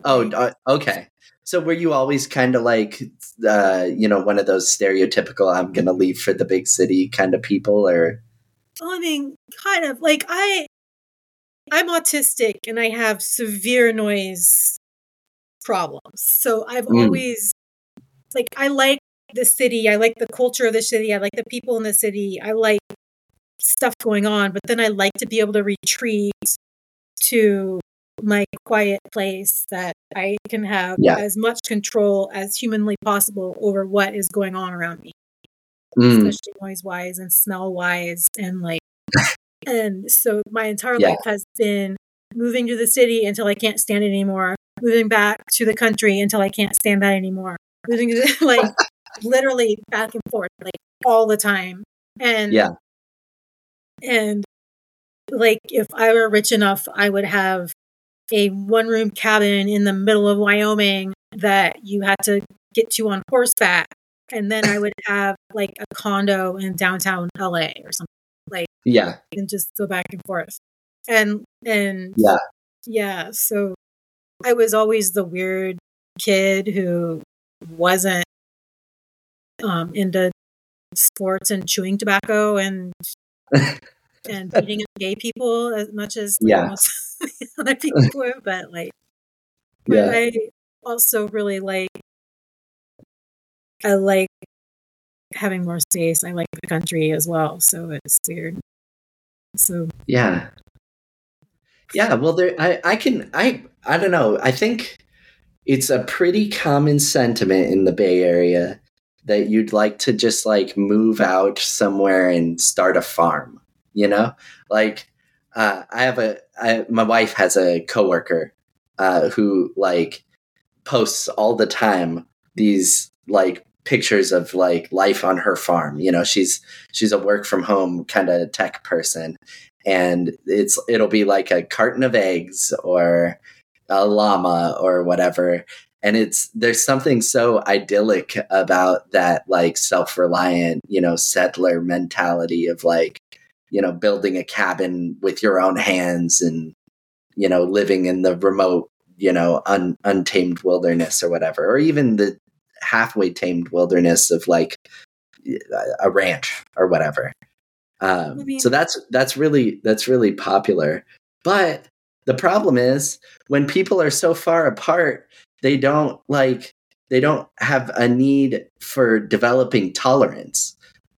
oh uh, okay. So were you always kind of like uh, you know one of those stereotypical I'm gonna leave for the big city kind of people or Well, I mean, kind of like I, I'm autistic and I have severe noise problems. So I've Mm. always, like, I like the city. I like the culture of the city. I like the people in the city. I like stuff going on. But then I like to be able to retreat to my quiet place that I can have Yeah. as much control as humanly possible over what is going on around me Mm, especially noise wise and smell wise and like and so my entire Yeah. life has been moving to the city until I can't stand it anymore, moving back to the country until I can't stand that anymore. Moving to (laughs) like (laughs) literally back and forth like all the time. And Yeah. and like if I were rich enough, I would have a one room cabin in the middle of Wyoming that you had to get to on horseback. And then I would have like a condo in downtown LA or something yeah and just go back and forth. And and Yeah. yeah. So I was always the weird kid who wasn't um into sports and chewing tobacco and (laughs) and beating up gay people as much as Yeah. (laughs) other people would, but like but yeah I also really like I like having more space. I like the country as well, so it's weird. So Yeah. Yeah, well there I I can I I don't know. I think it's a pretty common sentiment in the Bay Area that you'd like to just like move out somewhere and start a farm, you know? Like uh I have a I, my wife has a coworker uh who like posts all the time these like pictures of like life on her farm. You know, she's she's a work from home kind of tech person and it's it'll be like a carton of eggs or a llama or whatever and it's there's something so idyllic about that like self-reliant you know settler mentality of like you know building a cabin with your own hands and you know living in the remote you know un, untamed wilderness or whatever or even the halfway tamed wilderness of like a ranch or whatever. Um, I mean- so that's that's really that's really popular. But the problem is when people are so far apart they don't like they don't have a need for developing tolerance.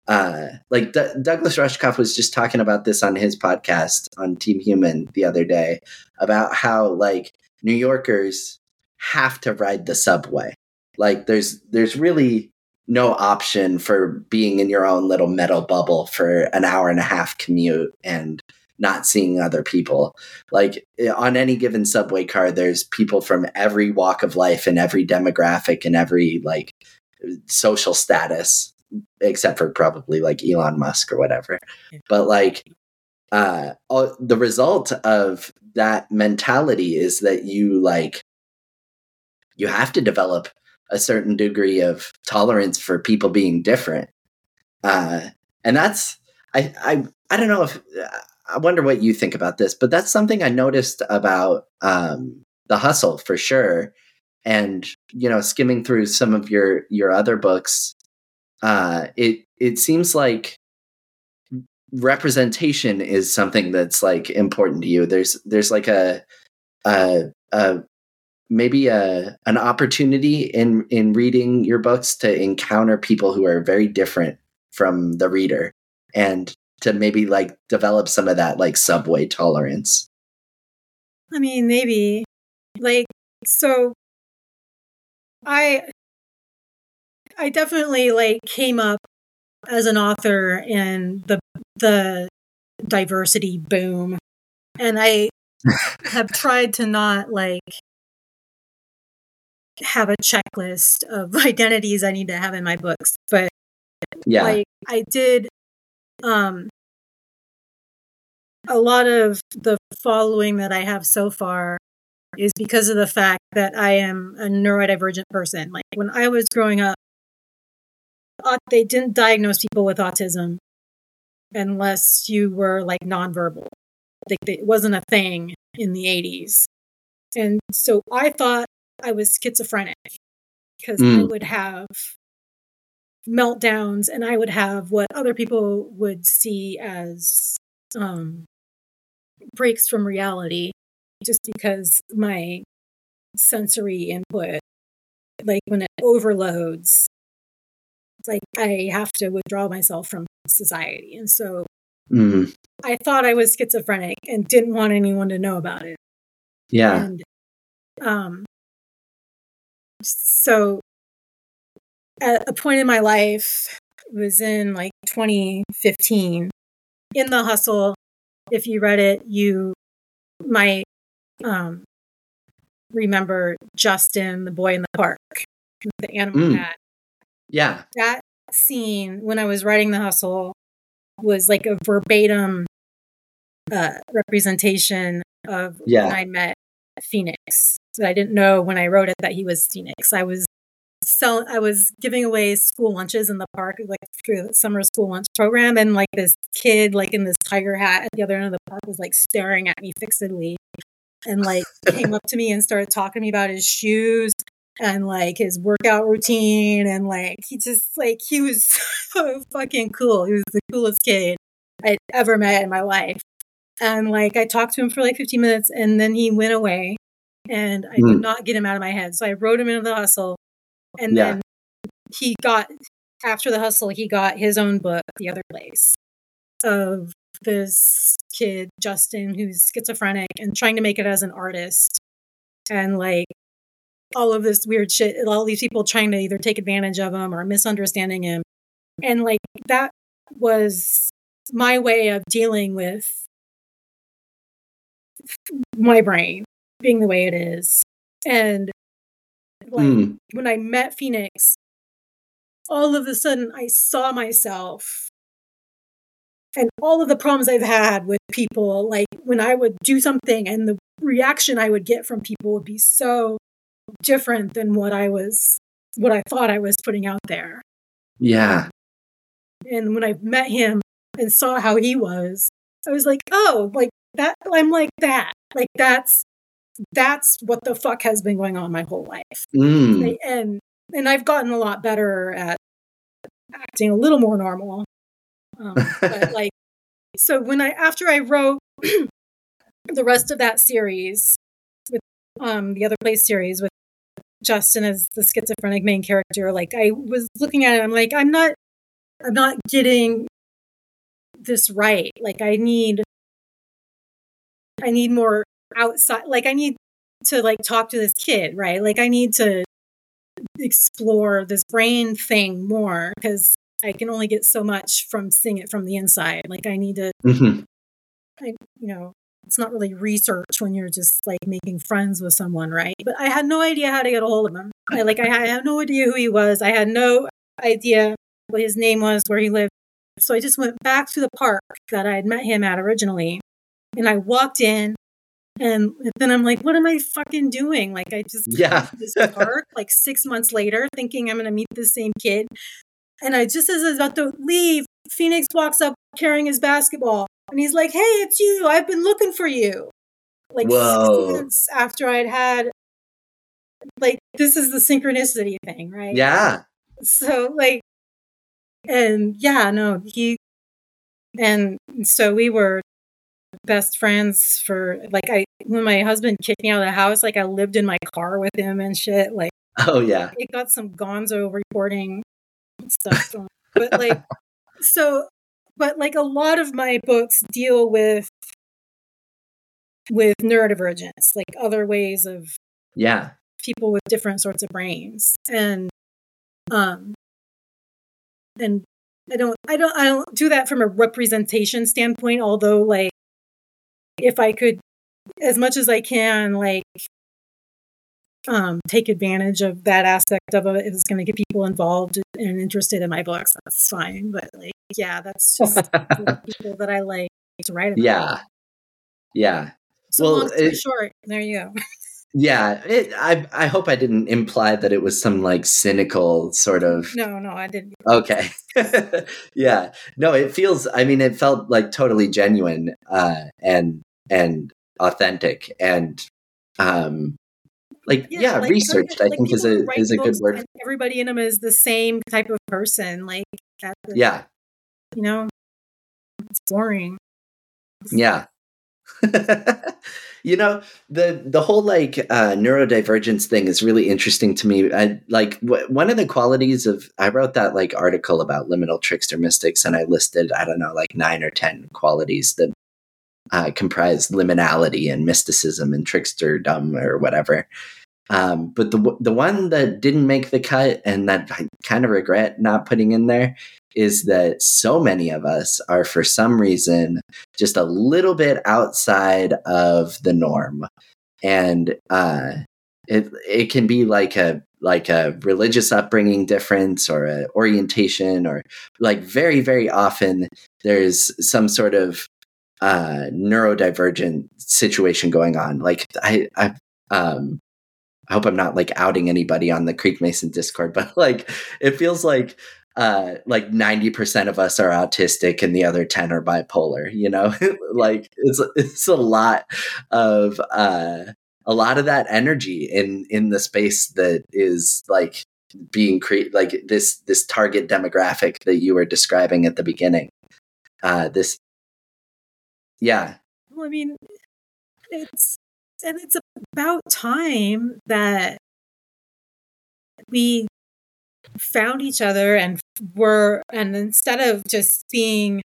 Uh, like D- douglas rushkoff was just talking about this on his podcast on team human the other day about how like new yorkers have to ride the subway like there's there's really no option for being in your own little metal bubble for an hour and a half commute and not seeing other people. Like on any given subway car, there's people from every walk of life and every demographic and every like social status, except for probably like Elon Musk or whatever. But like, uh, all, the result of that mentality is that you like, you have to develop a certain degree of tolerance for people being different. Uh, and that's I I I don't know if I wonder what you think about this, but that's something I noticed about um, the hustle for sure. And you know, skimming through some of your your other books, uh, it it seems like representation is something that's like important to you. There's there's like a a, a maybe a an opportunity in in reading your books to encounter people who are very different from the reader and to maybe like develop some of that like subway tolerance. I mean, maybe like so I I definitely like came up as an author in the the diversity boom and I (laughs) have tried to not like have a checklist of (laughs) identities I need to have in my books, but yeah, like I did um a lot of the following that I have so far is because of the fact that I am a neurodivergent person. Like when I was growing up, they didn't diagnose people with autism unless you were like nonverbal. Like it wasn't a thing in the 80s. And so I thought I was schizophrenic because mm. I would have meltdowns and I would have what other people would see as um, breaks from reality just because my sensory input, like when it overloads, it's like I have to withdraw myself from society. And so mm. I thought I was schizophrenic and didn't want anyone to know about it. Yeah. And, um, so at a point in my life was in like 2015 in the hustle if you read it you might um, remember justin the boy in the park the animal mm. hat yeah that scene when i was writing the hustle was like a verbatim uh, representation of yeah. when i met phoenix so i didn't know when i wrote it that he was phoenix i was sell I was giving away school lunches in the park, like through the summer school lunch program, and like this kid, like in this tiger hat at the other end of the park, was like staring at me fixedly, and like came up to me and started talking to me about his shoes and like his workout routine, and like he just like he was (laughs) so fucking cool. He was the coolest kid I'd ever met in my life. And like I talked to him for like 15 minutes and then he went away and I mm. could not get him out of my head. So I wrote him into the hustle and yeah. then he got, after the hustle, he got his own book, The Other Place, of this kid, Justin, who's schizophrenic and trying to make it as an artist. And like all of this weird shit, all these people trying to either take advantage of him or misunderstanding him. And like that was my way of dealing with my brain being the way it is. And like mm. when I met Phoenix, all of a sudden I saw myself and all of the problems I've had with people, like when I would do something and the reaction I would get from people would be so different than what I was, what I thought I was putting out there. Yeah. And when I met him and saw how he was, I was like, oh, like that, I'm like that. Like that's that's what the fuck has been going on my whole life. Mm. And and I've gotten a lot better at acting a little more normal. Um, but (laughs) like, so when I after I wrote (clears throat) the rest of that series with um the other place series with Justin as the schizophrenic main character, like I was looking at it, I'm like, I'm not, I'm not getting this right. Like I need, I need more outside like i need to like talk to this kid right? Like i need to explore this brain thing more because i can only get so much from seeing it from the inside. Like i need to mm-hmm. I, you know it's not really research when you're just like making friends with someone right? But i had no idea how to get a hold of him. I, like i had no idea who he was. I had no idea what his name was where he lived. So i just went back to the park that i had met him at originally and i walked in And then I'm like, what am I fucking doing? Like, I just Yeah. this park like six months later, thinking I'm going to meet the same kid. And I just as I was about to leave, Phoenix walks up carrying his basketball, and he's like, "Hey, it's you! I've been looking for you." Like Whoa. six months after I'd had, like, this is the synchronicity thing, right? Yeah. So like, and yeah, no, he, and so we were best friends for like I when my husband kicked me out of the house, like I lived in my car with him and shit. Like Oh yeah. it got some gonzo reporting stuff but like (laughs) so but like a lot of my books deal with with neurodivergence like other ways of Yeah. people with different sorts of brains and um and i don't i don't i don't do that from a representation standpoint although like if i could as much as i can like um take advantage of that aspect of it if it's going to get people involved and interested in my books that's fine but like yeah that's (laughs) just people that i like to write about Yeah. Yeah. so Well, long story it- short there you go Yeah. It, I I hope I didn't imply that it was some like cynical sort of no no i didn't Okay. (laughs) yeah. No, it feels I mean it felt like totally genuine uh and and authentic and um like yeah, like, researched like I think is a is a good word. Everybody in them is the same type of person. Like, Yeah. you know, it's boring. Yeah. (laughs) you know the the whole like uh neurodivergence thing is really interesting to me I, like w- one of the qualities of i wrote that like article about liminal trickster mystics and i listed i don't know like nine or ten qualities that uh, comprise liminality and mysticism and tricksterdom or whatever. Um, but the the one that didn't make the cut and that i kind of regret not putting in there is that so many of us are for some reason just a little bit outside of the norm. And uh it it can be like a like a religious upbringing difference or a orientation or like very very often there's some sort of uh neurodivergent situation going on. Like i i um i hope i'm not like outing anybody on the Creekmason discord (laughs) but like it feels like uh like 90% of us are autistic and the other 10 are bipolar you know? (laughs) Like it's it's a lot of uh a lot of that energy in in the space that is like being create like this this target demographic that you were describing at the beginning. Uh this yeah Well, I mean, it's and it's about time that we found each other and were and instead of just being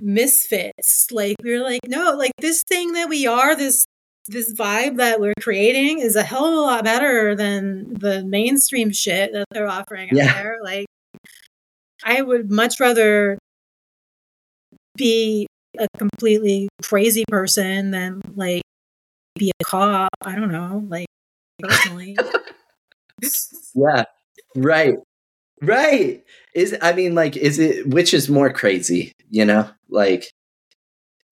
misfits like we were like no like this thing that we are this this vibe that we're creating is a hell of a lot better than the mainstream shit that they're offering out Yeah. there like i would much rather be a completely crazy person than like be a cop. I don't know like personally. (laughs) Yeah. Right. Right. Is i mean like is it which is more crazy you know? Like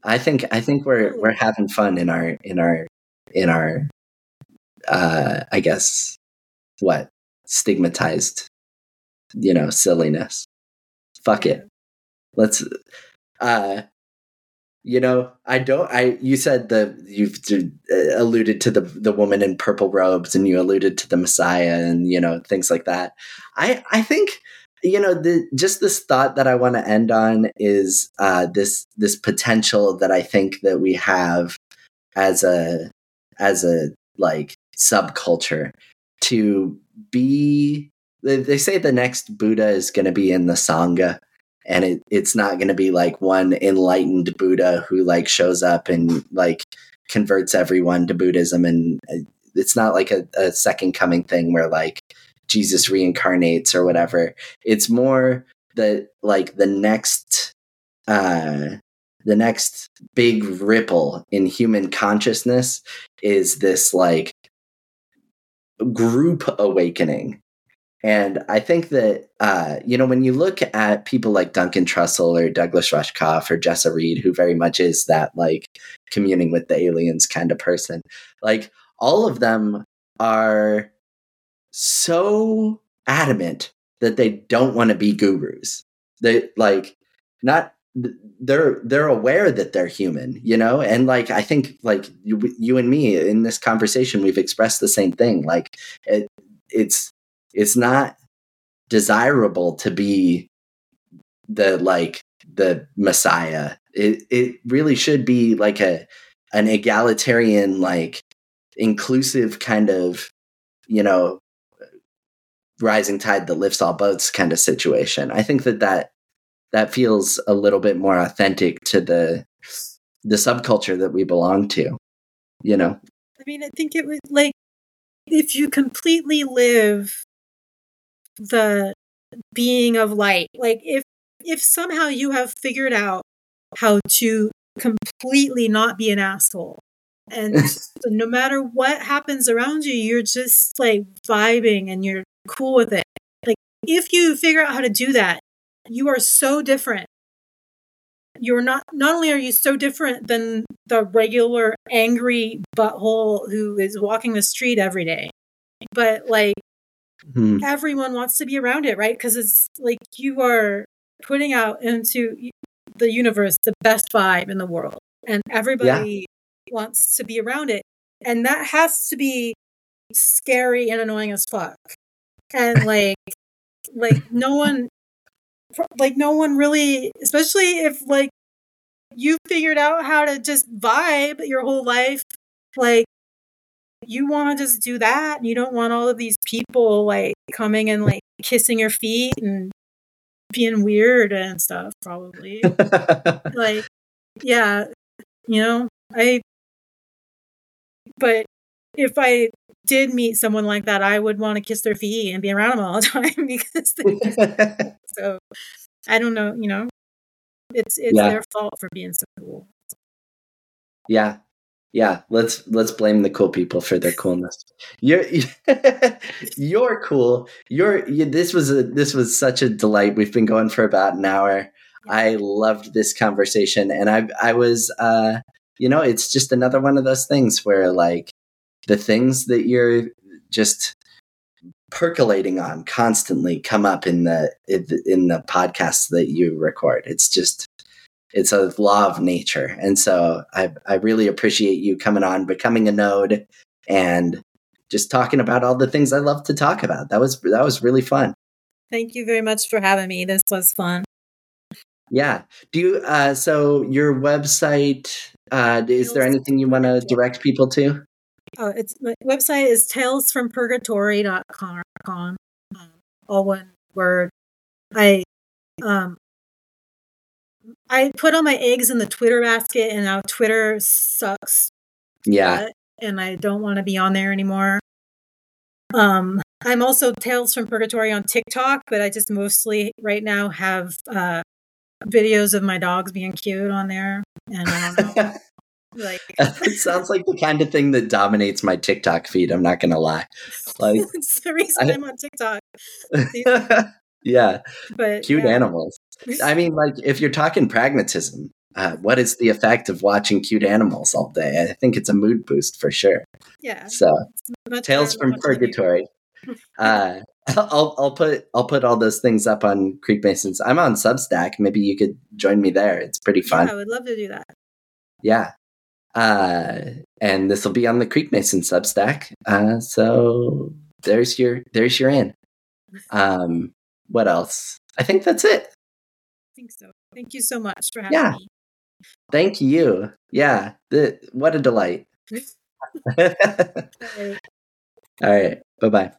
i think i think we're we're having fun in our in our in our uh i guess what? Stigmatized you know silliness. Fuck it. Let's uh you know i don't i you said the you've uh, alluded to the the woman in purple robes and you alluded to the messiah and you know things like that. I i think you know the just this thought that i want to end on is uh this this potential that i think that we have as a as a like subculture to be they, they say the next buddha is going to be in the sangha and it, it's not going to be like one enlightened buddha who like shows up and like converts everyone to buddhism and uh, it's not like a, a second coming thing where like jesus reincarnates or whatever. It's more that like the next uh the next big ripple in human consciousness is this like group awakening And I think that, uh, you know, when you look at people like Duncan Trussell or Douglas Rushkoff or Jessa Reed, who very much is that like communing with the aliens kind of person, like all of them are so adamant that they don't want to be gurus. They like not they're they're aware that they're human, you know? And like I think like you, you and me in this conversation we've expressed the same thing. Like it, it's it's not desirable to be the like the messiah. It it really should be like a an egalitarian like inclusive kind of you know rising tide that lifts all boats kind of situation. I think that that that feels a little bit more authentic to the the subculture that we belong to you know? I mean i think it was like if you completely live the being of light. Like if if somehow you have figured out how to completely not be an asshole and (laughs) no matter what happens around you you're just like vibing and you're cool with it like if you figure out how to do that you are so different you're not not only are you so different than the regular angry butthole who is walking the street every day but like hmm. everyone wants to be around it, right? Because it's like you are putting out into the universe the best vibe in the world, and everybody yeah. wants to be around it. And that has to be scary and annoying as fuck. And (laughs) like, like no one, like no one really, especially if like you figured out how to just vibe your whole life, like you want to just do that. You don't want all of these people like coming and like kissing your feet and being weird and stuff, probably. (laughs) like, yeah, you know, I, but if I did meet someone like that, I would want to kiss their feet and be around them all the (laughs) time because they, (laughs) so I don't know, you know, it's, it's yeah. their fault for being so cool. Yeah, yeah let's let's blame the cool people for their coolness. You're (laughs) you're cool. You're you, this was a this was such a delight. We've been going for about an hour. I loved this conversation and i i was uh you know it's just another one of those things where like the things that you're just percolating on constantly come up in the in the podcasts that you record. It's just it's a law of nature. And so I, I really appreciate you coming on, becoming a node, and just talking about all the things I love to talk about. That was that was really fun. Thank you very much for having me. This was fun. Yeah. Do you uh so your website uh is there anything you want to direct people to? Oh, it's my website is talesfrompurgatory.com. Um, all one word. I um I put all my eggs in the Twitter basket, and now Twitter sucks. Yeah, and I don't want to be on there anymore. Um, I'm also Tales from Purgatory on TikTok, but I just mostly right now have uh, videos of my dogs being cute on there, and I don't know. (laughs) like (laughs) it sounds like the kind of thing that dominates my TikTok feed. I'm not gonna lie. Like (laughs) it's the reason I, am on TikTok. yeah, but cute yeah. animals. I mean, like if you're talking pragmatism, uh, what is the effect of watching cute animals all day? I think it's a mood boost for sure. Yeah. So, Tales from Purgatory. (laughs) uh, (laughs) I'll I'll put I'll put all those things up on Creekmasons. I'm on Substack. Maybe you could join me there. It's pretty fun. Yeah, I would love to do that. Yeah. Uh, and this will be on the Creekmason Substack. Uh, so there's your there's your in. Um, what else? I think that's it think so. Thank you so much for having yeah. me. Thank you. Yeah. The, what a delight. (laughs) (laughs) All right. All right. Bye bye.